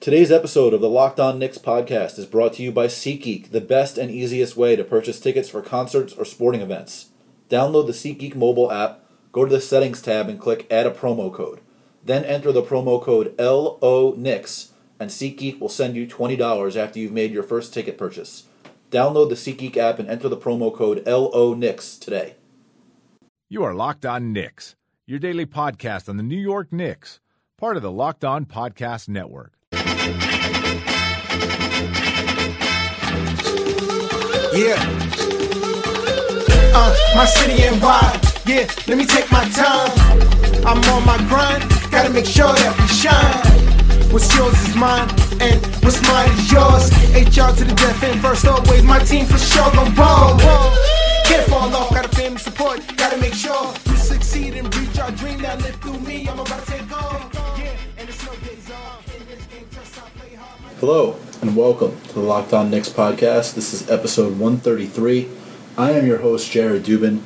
Today's episode of the Locked On Knicks podcast is brought to you by SeatGeek, the best and easiest way to purchase tickets for concerts or sporting events. Download the SeatGeek mobile app go to the settings tab and click add a promo code. Then enter the promo code LONIX and SeatGeek will send you $20 after you've made your first ticket purchase. Download the SeatGeek app and enter the promo code LONIX today. You are Locked On Knicks, your daily podcast on the New York Knicks, part of the Locked On Podcast Network. Yeah. Uh, my city and wide. Yeah, let me take my time. I'm on my grind, gotta make sure that we shine. What's yours is mine, and what's mine is yours. HR to the death and first always. My team for sure gon' ball. Can't fall off, got a family support. Gotta make sure we succeed and reach our dream that live through me. I'm about to Hello, and welcome to the Locked On Knicks podcast. This is episode 133. I am your host, Jared Dubin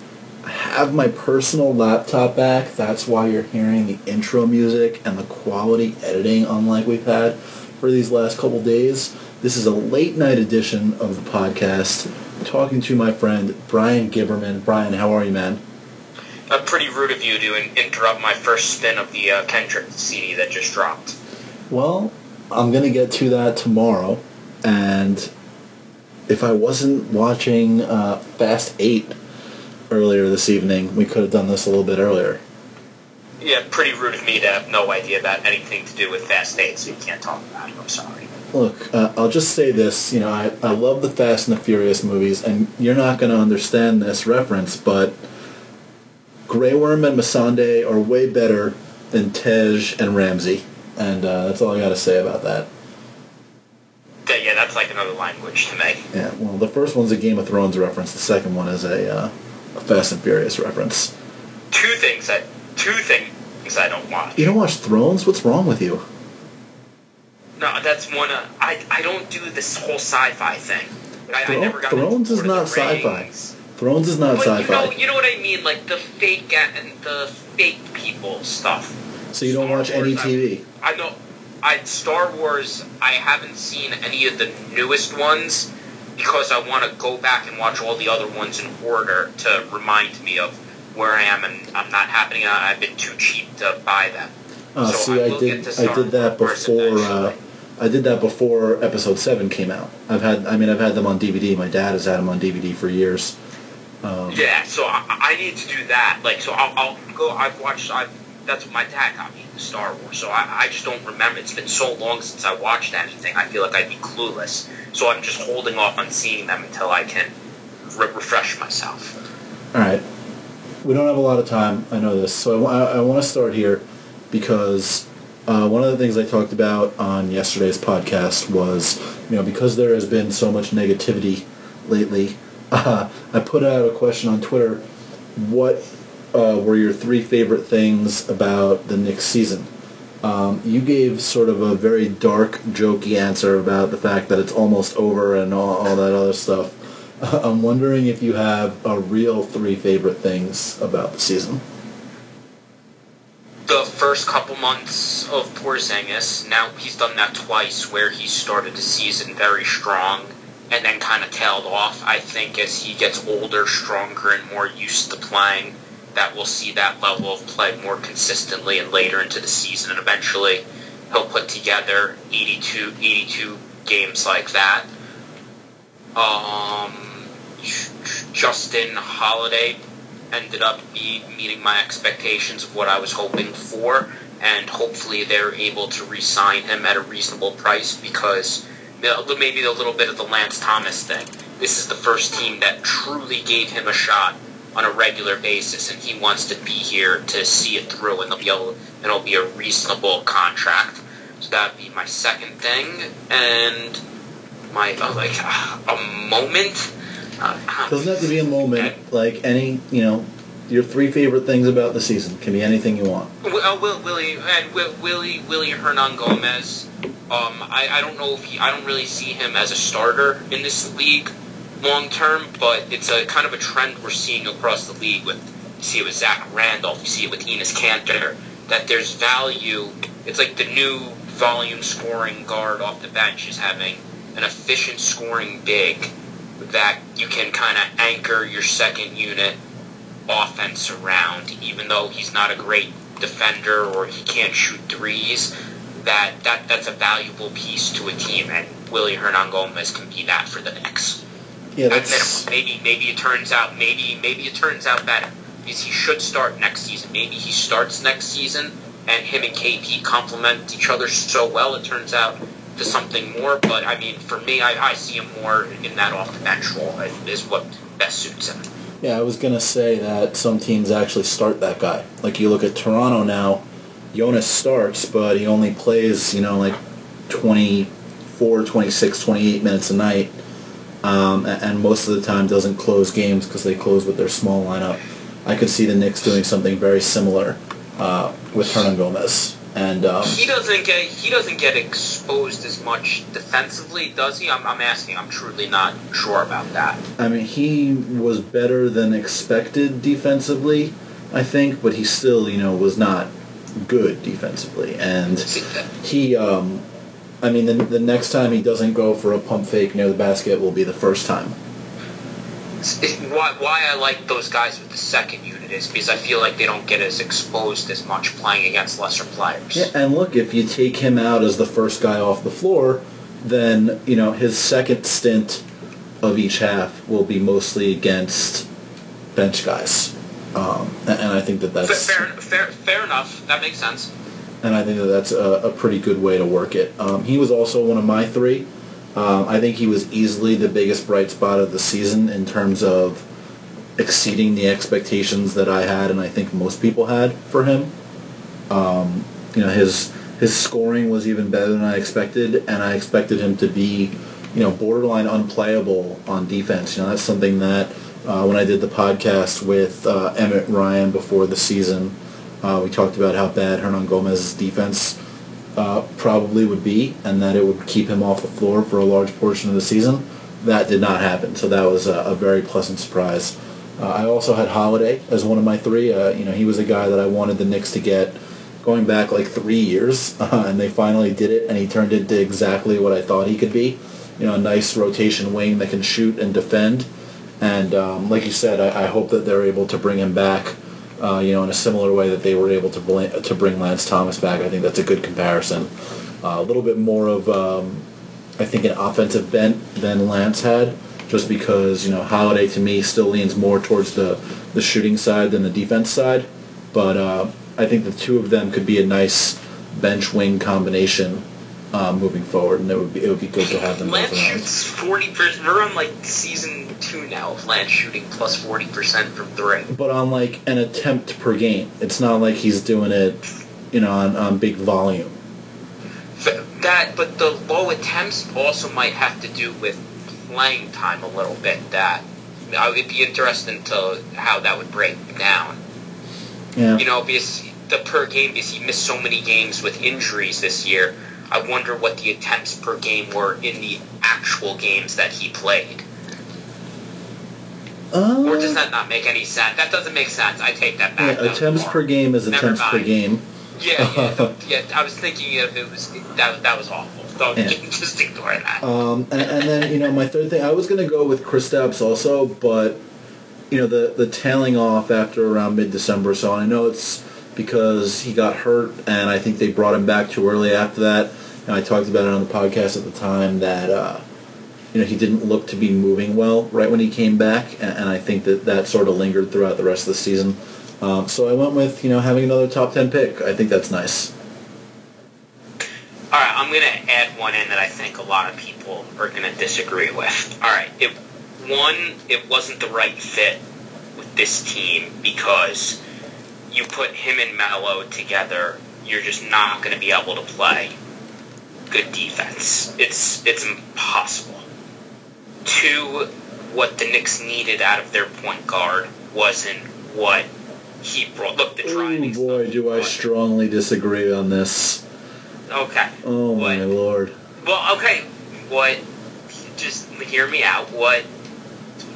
I have my personal laptop back. That's why you're hearing the intro music and the quality editing unlike we've had for these last couple days. This is a late night edition of the podcast. I'm talking to my friend Brian Gibberman. Brian, how are you, man? I'm pretty rude of you to interrupt my first spin of the uh, Kendrick CD that just dropped. Well, I'm going to get to that tomorrow. And if I wasn't watching uh, Fast 8 earlier this evening. We could have done this a little bit earlier. Yeah, pretty rude of me to have no idea about anything to do with Fast 8, so you can't talk about it. I'm sorry. Look, uh, I'll just say this. You know, I, I love the Fast and the Furious movies, and you're not going to understand this reference, but Grey Worm and Missandei are way better than Tej and Ramsey, and uh, that's all I got to say about that. Yeah, that's like another language to me. Yeah, well, the first one's a Game of Thrones reference. The second one is a uh, a Fast and Furious reference. Two things that two things I don't watch. You don't watch Thrones? What's wrong with you? No, that's one. Uh, I I don't do this whole sci-fi thing. I, Thro- I never got Thrones is not sci-fi. Thrones is not but sci-fi. You know, you know what I mean, like the fake and the fake people stuff. So you don't Star watch any Wars, TV? I, I know. I Star Wars. I haven't seen any of the newest ones because I want to go back and watch all the other ones in order to remind me of where I am, and I'm not happening. I've been too cheap to buy them. Uh, so see, I, I, did. I did that before. Uh. I did that before Episode Seven came out. I've had. I mean, I've had them on DVD. My dad has had them on DVD for years. Um, yeah, so I, I need to do that. Like, so I'll, I'll go. I've watched. I've that's what my dad got me Star Wars. So I, I just don't remember. It's been so long since I watched anything. I feel like I'd be clueless. So I'm just holding off on seeing them until I can re- refresh myself. All right. We don't have a lot of time. I know this, so I, I want to start here because uh, one of the things I talked about on yesterday's podcast was, you know, because there has been so much negativity lately, uh, I put out a question on Twitter. What uh, were your three favorite things about the Knicks season? Um, you gave sort of a very dark, jokey answer about the fact that it's almost over and all, all that other stuff. I'm wondering if you have a real three favorite things about the season. The first couple months of Porzingis, now he's done that twice, where he started the season very strong and then kind of tailed off. I think as he gets older, stronger, and more used to playing, that we'll see that level of play more consistently and later into the season, and eventually he'll put together 82, 82 games like that. Um, Justin Holiday ended up meeting my expectations of what I was hoping for, and hopefully they're able to re-sign him at a reasonable price because maybe a little bit of the Lance Thomas thing. This is the first team that truly gave him a shot on a regular basis, and he wants to be here to see it through, and it'll be a, and it'll be a reasonable contract. So that'd be my second thing, and my uh, like uh, a moment. Uh, Doesn't have to be a moment. Like any, you know, your three favorite things about the season can be anything you want. Well, Will, Willie and Will, Willie Willie Hernan Gomez. Um, I, I don't know if he, I don't really see him as a starter in this league long term, but it's a kind of a trend we're seeing across the league. With you see it with Zach Randolph, you see it with Enes Kanter, that there's value. It's like the new volume scoring guard off the bench is having an efficient scoring big that you can kind of anchor your second unit offense around, even though he's not a great defender or he can't shoot threes. That, that that's a valuable piece to a team, and Willie Hernangomez can be that for the Knicks. Yeah, At that's maybe maybe it turns out maybe maybe it turns out better because he should start next season. Maybe he starts next season, and him and KP complement each other so well. It turns out to something more. But I mean, for me, I, I see him more in that off the bench role is what best suits him. Yeah, I was gonna say that some teams actually start that guy. Like you look at Toronto now, Jonas starts, but he only plays, you know, like 24, 26, 28 minutes a night, um, and most of the time doesn't close games because they close with their small lineup. I could see the Knicks doing something very similar uh, with Hernangomez. And um, He doesn't get he doesn't get exposed as much defensively, does he? I'm, I'm asking. I'm truly not sure about that. I mean, he was better than expected defensively, I think, but he still, you know, was not good defensively. And he, um, I mean, the, the next time he doesn't go for a pump fake near the basket will be the first time. Why, why I like those guys with the second unit is because I feel like they don't get as exposed as much playing against lesser players. Yeah, and look, if you take him out as the first guy off the floor, then, you know, his second stint of each half will be mostly against bench guys. Um, and, and I think that that's... Fair, fair, fair enough. That makes sense. And I think that that's a, a pretty good way to work it. Um, he was also one of my three. Um, I think he was easily the biggest bright spot of the season in terms of exceeding the expectations that I had, and I think most people had for him. Um, you know, his his scoring was even better than I expected, and I expected him to be, you know, borderline unplayable on defense. You know, that's something that uh, when I did the podcast with uh, Emmett Ryan before the season, uh, we talked about how bad Hernangomez's defense uh, probably would be, and that it would keep him off the floor for a large portion of the season. That did not happen, so that was a, a very pleasant surprise. Uh, I also had Holiday as one of my three. Uh, you know, he was a guy that I wanted the Knicks to get going back like three years, and they finally did it, and he turned into exactly what I thought he could be. You know, a nice rotation wing that can shoot and defend. And um, like you said, I, I hope that they're able to bring him back uh, you know, in a similar way that they were able to bl- to bring Lance Thomas back. I think that's a good comparison. Uh, a little bit more of, um, I think, an offensive bent than Lance had, just because you know Holiday to me still leans more towards the the shooting side than the defense side. But uh, I think the two of them could be a nice bench wing combination uh, moving forward, and it would be it would be good to have them Lance shoots forty percent. We're on like season two now of Lance shooting plus forty percent from three. but on like an attempt per game. It's not like he's doing it, you know, on, on big volume. That, but the low attempts also might have to do with playing time a little bit. That I would be interested to how that would break down. Yeah. You know, because the per game, because he missed so many games with injuries this year. I wonder what the attempts per game were in the actual games that he played. Uh, Or does that not make any sense? That doesn't make sense. I take that back. Was attempts wrong. per game is Never attempts per game. Yeah, yeah, the- yeah. I was thinking of it was that. That was awful. So Yeah. just ignore that. Um, and, and then you know my third thing, I was going to go with Chris Kristaps also, but you know the the tailing off after around mid December. So I know it's because he got hurt, and I think they brought him back too early after that. And I talked about it on the podcast at the time that uh, you know he didn't look to be moving well right when he came back, and, and I think that that sort of lingered throughout the rest of the season. Um, so I went with you know having another top ten pick. I think that's nice. All right, I'm going to add one in that I think a lot of people are going to disagree with. All right, it, one, it wasn't the right fit with this team because you put him and Melo together, you're just not going to be able to play. good defense. It's it's impossible. Two, what the Knicks needed out of their point guard wasn't what he brought. Look, the Oh boy, do I strongly disagree on this. Okay. Oh What- my lord. Well, okay. What? Just hear me out. What?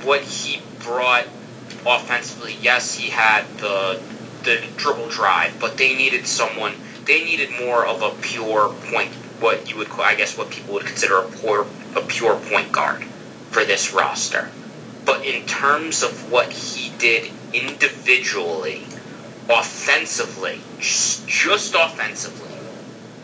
What he brought offensively? Yes, he had the the dribble drive, but they needed someone. They needed more of a pure point. What you would, I guess, what people would consider a pure a pure point guard for this roster. But in terms of what he did individually, offensively, just offensively,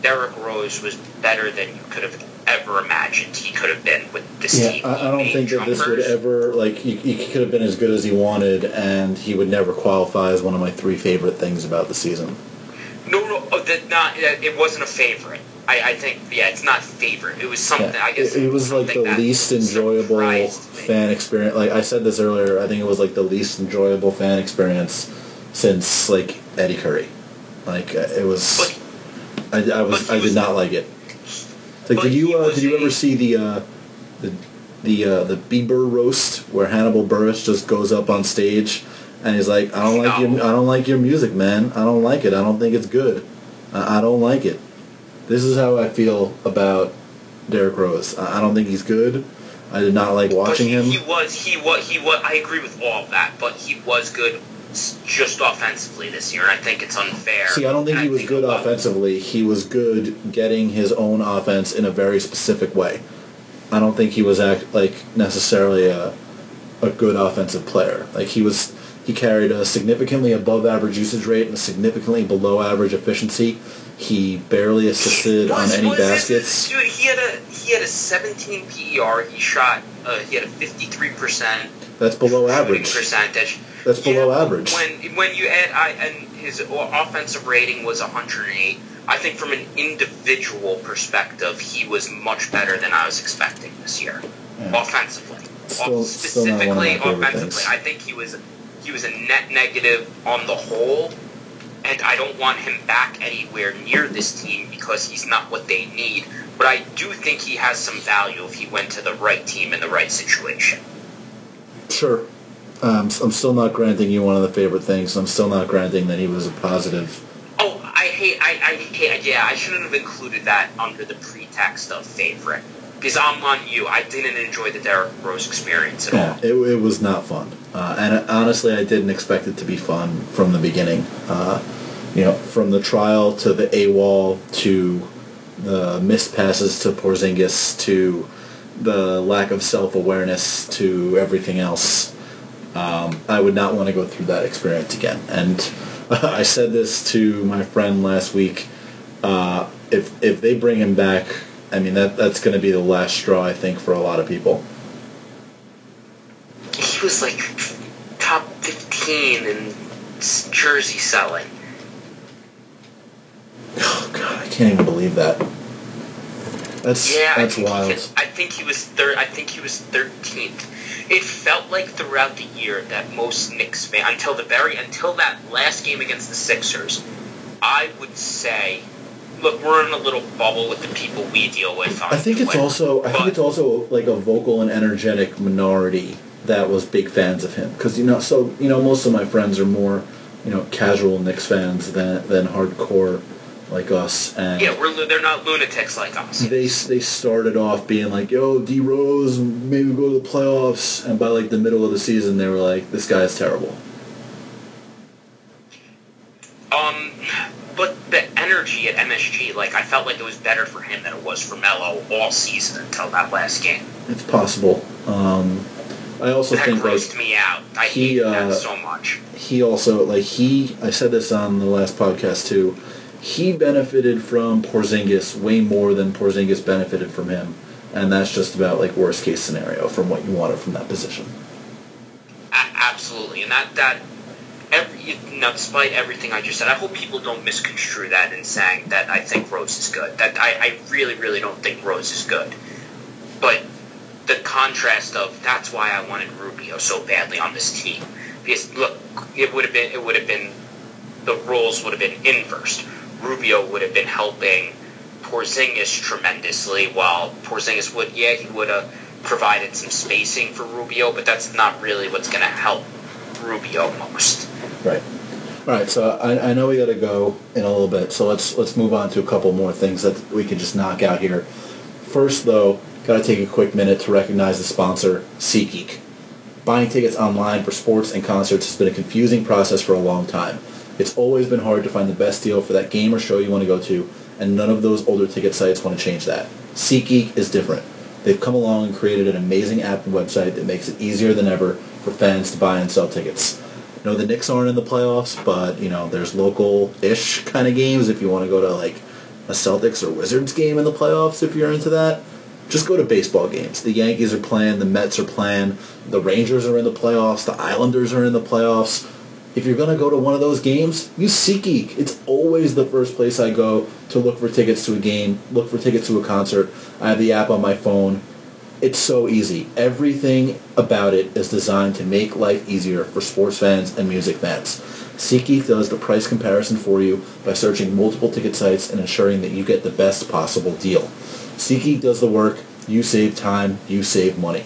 Derrick Rose was better than you could have ever imagined he could have been with this Yeah, team. I, I don't think that this would ever like he, he could have been as good as he wanted, and he would never qualify as one of my three favorite things about the season. No, no, oh, that not. It wasn't a favorite. I, I think, yeah, it's not favorite. It was something. Yeah, I guess it, it was like the least enjoyable fan experience. Like I said this earlier, I think it was like the least enjoyable fan experience since like Eddie Curry. Like uh, it was, But I, I was I did was- not like it. Like, did you uh, did you ever see the uh, the the uh, the Bieber roast where Hannibal Buress just goes up on stage and he's like, I don't like No. your I don't like your music, man. I don't like it. I don't think it's good. I, I don't like it. This is how I feel about Derrick Rose. I, I don't think he's good. I did not like watching he, him. he was he was he was. I agree with all of that, but he was good just offensively this year, and I think it's unfair. See, I don't think And he was think good offensively. He was good getting his own offense in a very specific way. I don't think he was act, like necessarily a a good offensive player. Like he was, he carried a significantly above average usage rate and a significantly below average efficiency. He barely assisted on any was baskets. dude, he had a he had a 17 PER. He shot. Uh, he had a 53 percent That's below average. percentage. That's below Yeah, average. When when you add, I and his offensive rating was 108. I think from an individual perspective, he was much better than I was expecting this year, Yeah. offensively. Still- Off- still not one of my specifically offensively. I think he was he was a net negative on the whole, and I don't want him back anywhere near this team because he's not what they need. But I do think he has some value if he went to the right team in the right situation. Sure. Um, I'm still not granting you one of the favorite things. I'm still not granting that he was a positive. Oh, I hate, I, I hate, yeah, I shouldn't have included that under the pretext of favorite. Because I'm on you. I didn't enjoy the Derrick Rose experience at Yeah, all. it, it was not fun. Uh, and honestly, I didn't expect it to be fun from the beginning. Uh, you know, from the trial to the AWOL to the missed passes to Porzingis to the lack of self-awareness to everything else. Um, I would not want to go through that experience again. And I said this to my friend last week. Uh, if if they bring him back, I mean that that's going to be the last straw, I think, for a lot of people. He was like top 15 in jersey selling. Oh god, I can't even believe that. That's Yeah, I that's think, wild. He, I think he was third. I think he was 13th. It felt like throughout the year that most Knicks fans, until the very until that last game against the Sixers, I would say, look, we're in a little bubble with the people we deal with. On I think it's also I think it's also like a vocal and energetic minority that was big fans of him because you know so you know most of my friends are more you know casual Knicks fans than than hardcore like us and yeah, we're they're not lunatics like us. they they started off being like yo D Rose maybe go to the playoffs and by like the middle of the season they were like this guy is terrible Um, but the energy at MSG, like I felt like it was better for him than it was for Melo all season until that last game. it's possible um, I also That think like grossed me out. I he, hated uh, that so much. he also like he I said this on the last podcast too. He benefited from Porzingis way more than Porzingis benefited from him, and that's just about like worst case scenario from what you wanted from that position. Absolutely, and that that every you know, despite everything I just said, I hope people don't misconstrue that in saying that I think Rose is good. That I, I really, really don't think Rose is good. But the contrast of that's why I wanted Rubio so badly on this team. Because look, it would have been it would have been the roles would have been inversed. Rubio would have been helping Porzingis tremendously. While Porzingis would, yeah, he would have provided some spacing for Rubio, but that's not really what's going to help Rubio most. Right. All right. So I, I know we got to go in a little bit. So let's let's move on to a couple more things that we can just knock out here. First, though, got to take a quick minute to recognize the sponsor, SeatGeek. Buying tickets online for sports and concerts has been a confusing process for a long time. It's always been hard to find the best deal for that game or show you want to go to, and none of those older ticket sites want to change that. SeatGeek is different. They've come along and created an amazing app and website that makes it easier than ever for fans to buy and sell tickets. Know, the Knicks aren't in the playoffs, but, you know, there's local-ish kind of games if you want to go to, like, a Celtics or Wizards game in the playoffs if you're into that. Just go to baseball games. The Yankees are playing, the Mets are playing, the Rangers are in the playoffs, the Islanders are in the playoffs if you're going to go to one of those games, use SeatGeek. It's always the first place I go to look for tickets to a game, look for tickets to a concert. I have the app on my phone. It's so easy. Everything about it is designed to make life easier for sports fans and music fans. SeatGeek does the price comparison for you by searching multiple ticket sites and ensuring that you get the best possible deal. SeatGeek does the work. You save time. You save money.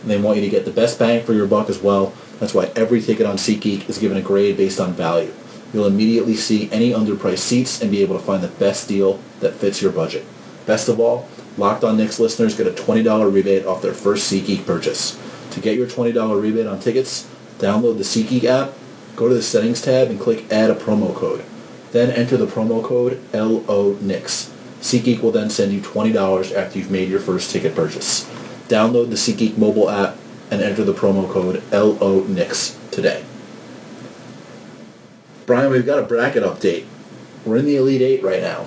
And they want you to get the best bang for your buck as well that's why every ticket on SeatGeek is given a grade based on value. You'll immediately see any underpriced seats and be able to find the best deal that fits your budget. Best of all, Locked On Knicks listeners get a $20 rebate off their first SeatGeek purchase. To get your $20 rebate on tickets, download the SeatGeek app, go to the Settings tab, and click Add a promo code. Then enter the promo code LONIX. SeatGeek will then send you $20 after you've made your first ticket purchase. Download the SeatGeek mobile app and enter the promo code LONIX today. Brian, we've got a bracket update. We're in the Elite Eight right now.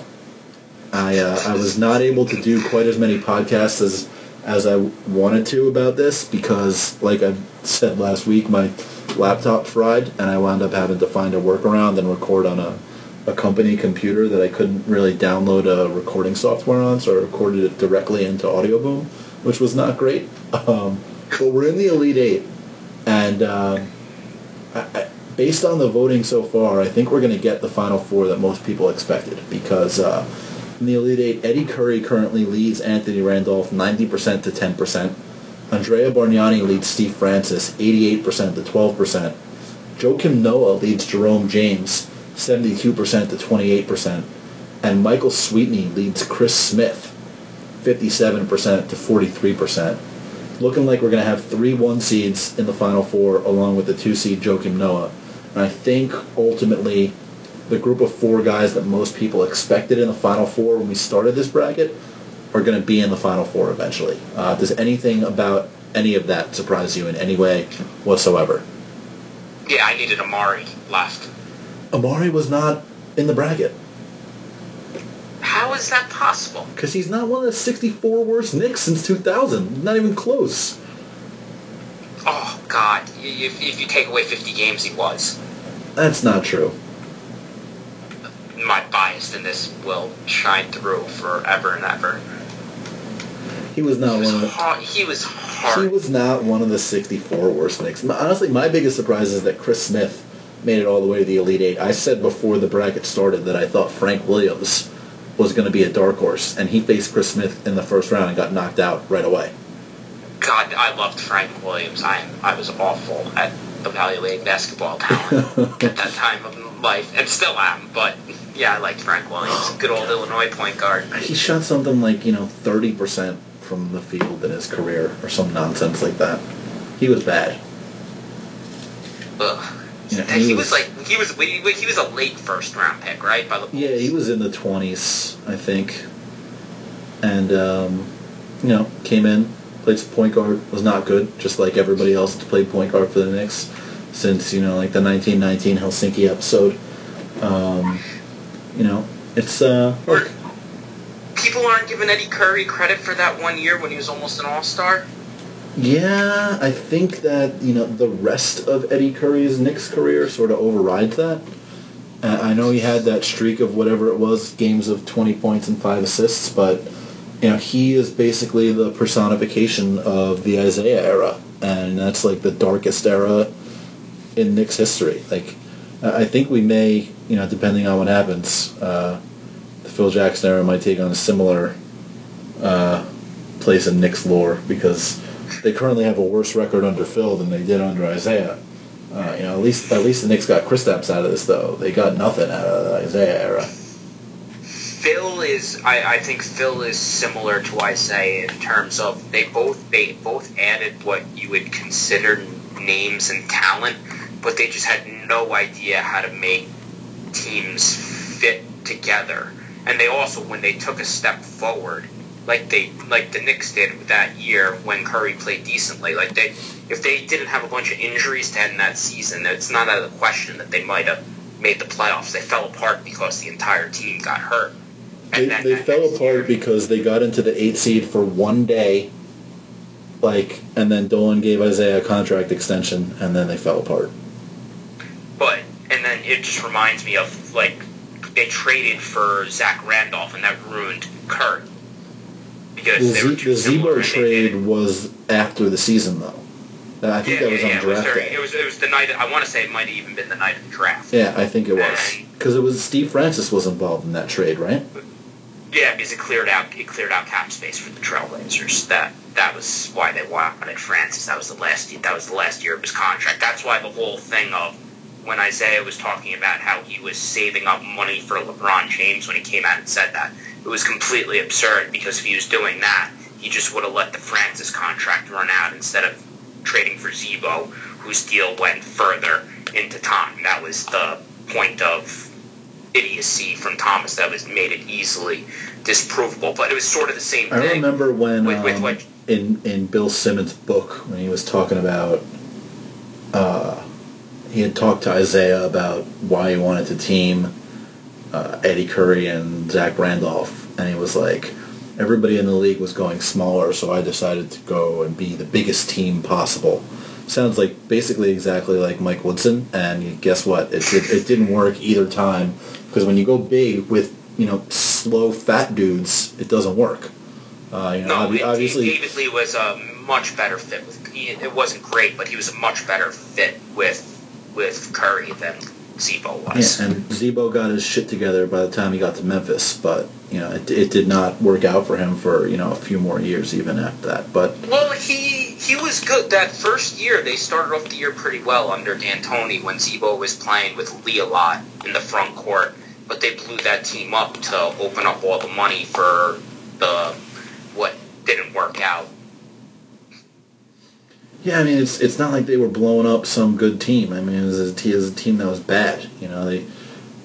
I uh, I was not able to do quite as many podcasts as as I wanted to about this because, like I said last week, my laptop fried and I wound up having to find a workaround and record on a, a company computer that I couldn't really download a recording software on, so I recorded it directly into Audioboom, which was not great. Um, but we're in the Elite Eight, and um, I, I, based on the voting so far, I think we're going to get the Final Four that most people expected because uh, in the Elite Eight, Eddie Curry currently leads Anthony Randolph 90% to 10%. Andrea Bargnani leads Steve Francis 88% to 12%. Joakim Noah leads Jerome James 72% to 28%. And Michael Sweetney leads Chris Smith 57% to 43% looking like we're going to have three one seeds in the Final Four, along with the two seed Joakim Noah. And I think ultimately, the group of four guys that most people expected in the Final Four when we started this bracket are going to be in the Final Four eventually. Uh, does anything about any of that surprise you in any way whatsoever? Yeah, I needed Amari last. Amari was not in the bracket. How is that possible? Because he's not one of the 64 worst Knicks since 2000. Not even close. Oh, God. If, if you take away 50 games, he was. That's not true. My bias in this will shine through forever and ever. He was not he was one of the. Hard, he was hard. He was not one of the 64 worst Knicks. Honestly, my biggest surprise is that Chris Smith made it all the way to the Elite Eight. I said before the bracket started that I thought Frank Williams was going to be a dark horse, and he faced Chris Smith in the first round and got knocked out right away. God, I loved Frank Williams. I I was awful at evaluating basketball talent at that time of life, and still am. But yeah, I liked Frank Williams, good old Illinois point guard. He shot something like you know 30 percent from the field in his career, or some nonsense like that. He was bad. Ugh. Know, he, he was, was- like he was he was a late first round pick, right? By the Bulls. Yeah, he was in the 20s, I think, and um, you know came in, played some point guard, was not good, just like everybody else that played point guard for the Knicks since you know like the 1919 Helsinki episode. Um, you know, it's uh, look, People aren't giving Eddie Curry credit for that one year when he was almost an All Star. Yeah, I think that you know the rest of Eddie Curry's Knicks career sort of overrides that. Uh, I know he had that streak of whatever it was, games of twenty points and five assists, but you know he is basically the personification of the Isiah era, and that's like the darkest era in Knicks history. Like, I I think we may, you know, depending on what happens, uh, the Phil Jackson era might take on a similar uh, place in Knicks lore because they currently have a worse record under Phil than they did under Isiah. Uh, you know, at least at least the Knicks got Kristaps out of this though. They got nothing out of the Isiah era. Phil is I, I think Phil is similar to Isiah in terms of they both they both added what you would consider names and talent, but they just had no idea how to make teams fit together. And they also when they took a step forward, like they like the Knicks did that year when Curry played decently, like they if they didn't have a bunch of injuries to end that season, it's not out of the question that they might have made the playoffs. They fell apart because the entire team got hurt. They, they fell apart because they got into the eight seed for one day, like, and then Dolan gave Isiah a contract extension, and then they fell apart. But and then it just reminds me of like they traded for Zach Randolph and that ruined Kurt because were Z, the Z-Bo trade was after the season, though. Uh, I think yeah, that was yeah, on yeah, it was, draft very, day. it was it was the night. I want to say it might have even been the night of the draft. Yeah, I think it was because it was Steve Francis was involved in that trade, right? Yeah, because it cleared out it cleared out cap space for the Trailblazers. That that was why they wanted Francis. That was the last that was the last year of his contract. That's why the whole thing of when Isiah was talking about how he was saving up money for LeBron James when he came out and said that it was completely absurd because if he was doing that, he just would have let the Francis contract run out instead of trading for Z-Bo, whose deal went further into time. That was the point of idiocy from Thomas that was made it easily disprovable. But it was sort of the same I thing. I remember when with, with um, what in in Bill Simmons' book when he was talking about uh, he had talked to Isiah about why he wanted to team uh, Eddie Curry and Zach Randolph, and he was like, everybody in the league was going smaller, so I decided to go and be the biggest team possible. Sounds like basically exactly like Mike Woodson, and guess what? It did, it didn't work either time because when you go big with you know slow fat dudes, it doesn't work. Uh, you know, no, obvi- obviously, David Lee was a much better fit with. It wasn't great, but he was a much better fit with with Curry than Z-Bo was. Yeah, and Z-Bo got his shit together by the time he got to Memphis, but you know it, it did not work out for him for you know a few more years even after that. But Well, he he was good that first year. They started off the year pretty well under D'Antoni when Z-Bo was playing with Lee a lot in the front court. But they blew that team up to open up all the money for the what didn't work out. Yeah, I mean it's it's not like they were blowing up some good team. I mean it was a, t- it was a team that was bad. You know they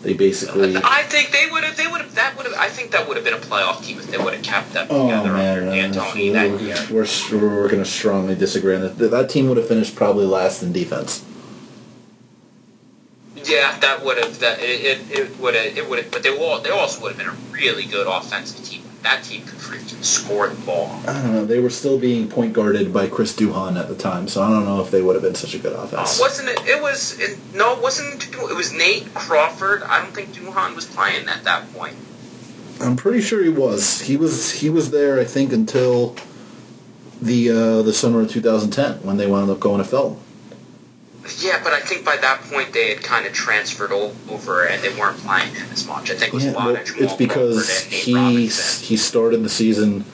they basically. I think they would have. They would have. That would have. I think that would have been a playoff team if they would have kept them Oh together man, under uh, D'Antoni that year. we're we're, we're going to strongly disagree on that. That team would have finished probably last in defense. Yeah, that would have. That it, it, it would have. It would have. But they all. They also would have been a really good offensive team. That team could freaking score the ball. I don't know. They were still being point guarded by Chris Duhon at the time, so I don't know if they would have been such a good Uh, offense. wasn't it? It was. It, no, it wasn't. It was Nate Crawford. I don't think Duhon was playing at that point. I'm pretty sure he was. He was. He was there. I think until the uh, the summer of 2010 when they wound up going to Felton. Yeah, but I think by that point they had kind of transferred over and they weren't playing him as much. I think it was Yeah, a lot well, of Jamal it's because Crawford and Nate he Robinson. he started the season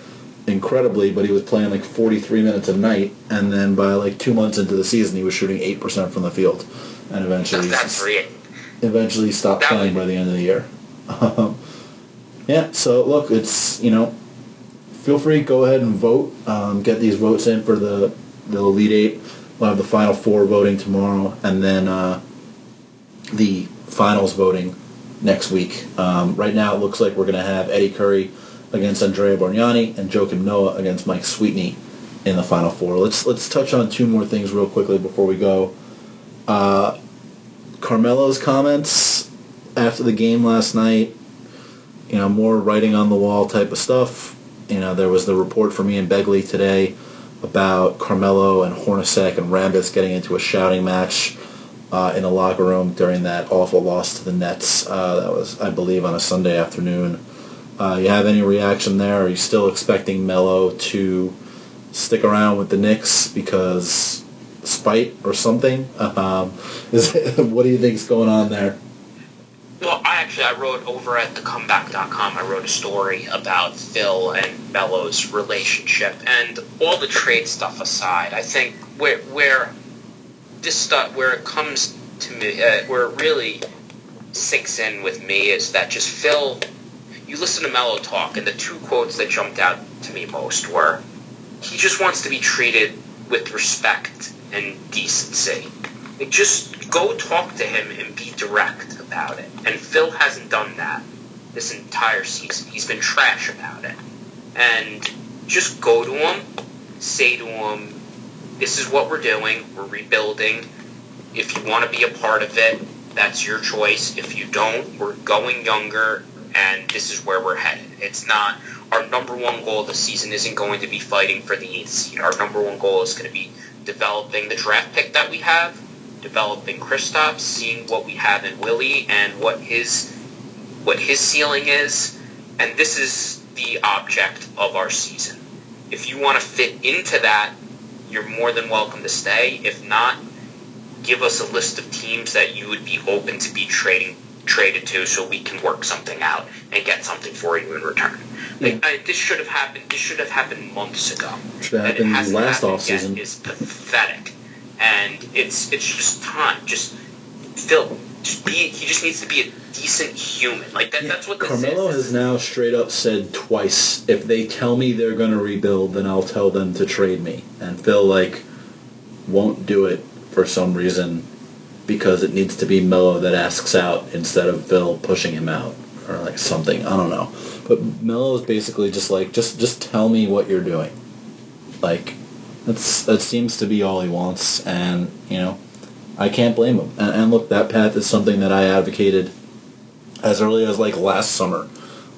incredibly, but he was playing like 43 minutes a night, and then by like two months into the season, he was shooting eight percent from the field, and eventually That's eventually stopped That playing would- by the end of the year. Um, yeah, so look, it's you know, feel free go ahead and vote. Um, get these votes in for the the Elite Eight. We'll have the final four voting tomorrow, and then uh, the finals voting next week. Um, right now, it looks like we're going to have Eddie Curry against Andrea Bargnani and Joakim Noah against Mike Sweetney in the final four. Let's let's touch on two more things real quickly before we go. Uh, Carmelo's comments after the game last night, you know, more writing on the wall type of stuff. You know, there was the report from Ian Begley today about Carmelo and Hornacek and Rambis getting into a shouting match uh, in the locker room during that awful loss to the Nets. Uh, that was, I believe, on a Sunday afternoon. Uh, you have any reaction there? Are you still expecting Melo to stick around with the Knicks because spite or something? Um, is what do you think's going on there? Well, I actually, I wrote over at thecomeback.com. I wrote a story about Phil and Melo's relationship, and all the trade stuff aside, I think where where this stuff where it comes to me, uh, where it really sinks in with me is that just Phil. You listen to Mello talk, and the two quotes that jumped out to me most were, "He just wants to be treated with respect and decency." Like, just go talk to him and be direct about it. And Phil hasn't done that this entire season. He's been trash about it. And just go to him, say to him, this is what we're doing, we're rebuilding. If you want to be a part of it, that's your choice. If you don't, we're going younger, and this is where we're headed. It's not our number one goal the season isn't going to be fighting for the eighth seed. Our number one goal is going to be developing the draft pick that we have, developing Kristaps, seeing what we have in Willie and what his what his ceiling is, and this is the object of our season. If you want to fit into that, you're more than welcome to stay. If not, give us a list of teams that you would be open to be trading traded to so we can work something out and get something for you in return. Like, I, this should have happened. This should have happened months ago. Should have That happened last happened offseason. Is pathetic, and it's it's just time. Just Phil, just be. He just needs to be a decent human. Like that. that's what this Carmelo is. has now straight up said twice, if they tell me they're going to rebuild, then I'll tell them to trade me. And Phil like won't do it for some reason because it needs to be Melo that asks out instead of Phil pushing him out or like something. I don't know. But Melo is basically just like just just tell me what you're doing. Like that's that seems to be all he wants, and you know I can't blame him. And, and look, that path is something that I advocated as early as like last summer.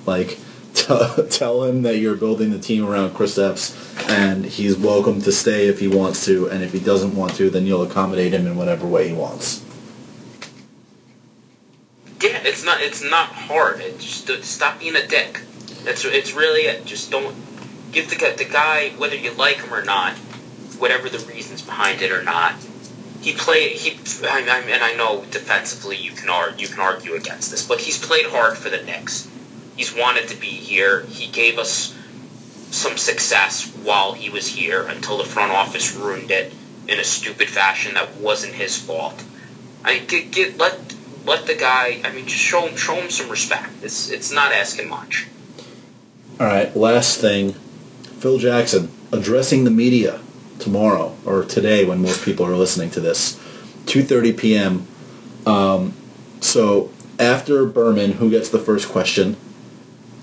Like, t- tell him that you're building the team around Kristaps, and he's welcome to stay if he wants to, and if he doesn't want to, then you'll accommodate him in whatever way he wants. Yeah, it's not it's not hard. It just stop being a dick. That's it's really it. Just don't give the the guy whether you like him or not, whatever the reasons behind it or not. He played he I, I, and I know defensively you can argue you can argue against this, but he's played hard for the Knicks. He's wanted to be here. He gave us some success while he was here until the front office ruined it in a stupid fashion that wasn't his fault. I get, get let let the guy. I mean, just show him show him some respect. It's it's not asking much. All right, last thing. Phil Jackson addressing the media tomorrow or today when most people are listening to this, 2:30 p.m. Um, so after Berman, who gets the first question?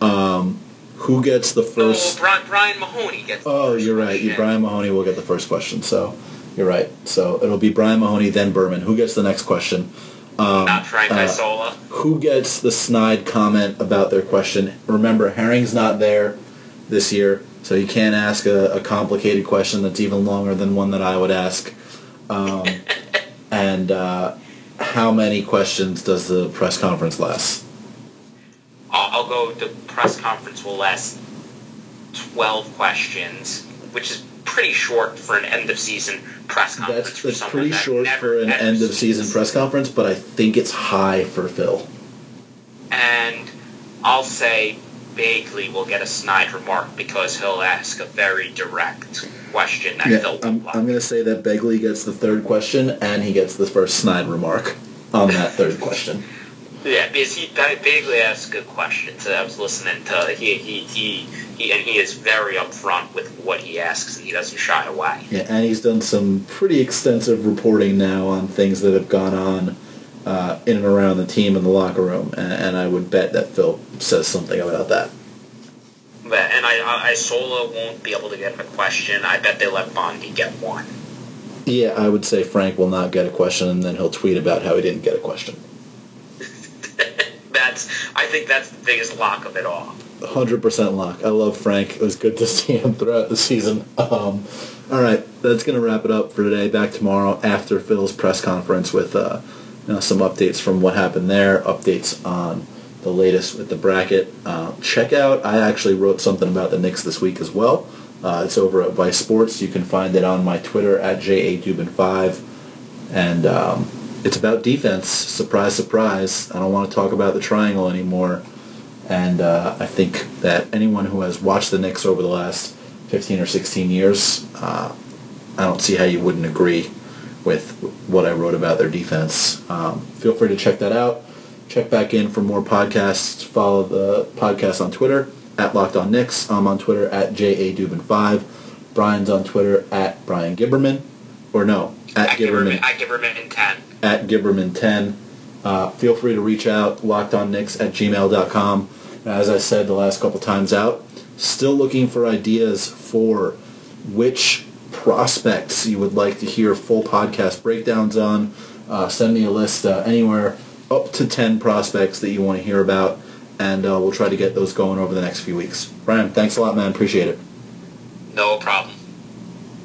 Um, who gets the first? Oh, Brian, Brian Mahoney gets. the Oh, first you're right. You. Brian Mahoney will get the first question. So you're right. So it'll be Brian Mahoney, then Berman. Who gets the next question? Um, Not Frank uh, Isola. who gets the snide comment about their question. Remember, Herring's not there this year, so you can't ask a, a complicated question that's even longer than one that I would ask. Um, and uh, how many questions does the press conference last? I'll, go. The press conference will last twelve questions, which is pretty short for an end of season press conference. That's, that's pretty that short for an end of season press conference, but I think it's high for Phil. and I'll say Begley will get a snide remark because he'll ask a very direct question that Yeah, I'm. I'm going to say that Begley gets the third question and he gets the first snide remark on that third question. Yeah, because he Begley asks good questions. I was listening to he he he, he and he is very upfront with what he asks and he doesn't shy away. Yeah, and he's done some pretty extensive reporting now on things that have gone on uh, in and around the team in the locker room, and, and I would bet that Phil says something about that. And I, I Isola won't be able to get a question. I bet they let Bondy get one. Yeah, I would say Frank will not get a question, and then he'll tweet about how he didn't get a question. that's I think that's the biggest lock of it all. 100% lock. I love Frank. It was good to see him throughout the season. Um, all right, that's going to wrap it up for today. Back tomorrow after Phil's press conference with uh, know, some updates from what happened there, updates on the latest with the bracket. Uh, check out, I actually wrote something about the Knicks this week as well. Uh, it's over at Vice Sports. You can find it on my Twitter at JADubin5. And um, it's about defense. Surprise, surprise. I don't want to talk about the triangle anymore. And uh, I think that anyone who has watched the Knicks over the last 15 or 16 years, uh, I don't see how you wouldn't agree with what I wrote about their defense. Um, feel free to check that out. Check back in for more podcasts. Follow the podcast on Twitter at Locked On Knicks. I'm on Twitter at JA 5 Brian's on Twitter at Brian Gibberman. Or no, at, at Gibberman. At Gibberman 10. At Gibberman 10. Uh, feel free to reach out, lockedonknicks at gmail.com. As I said the last couple times out, still looking for ideas for which prospects you would like to hear full podcast breakdowns on. Uh, send me a list uh, anywhere up to 10 prospects that you want to hear about, and uh, we'll try to get those going over the next few weeks. Brian, thanks a lot, man. Appreciate it. No problem.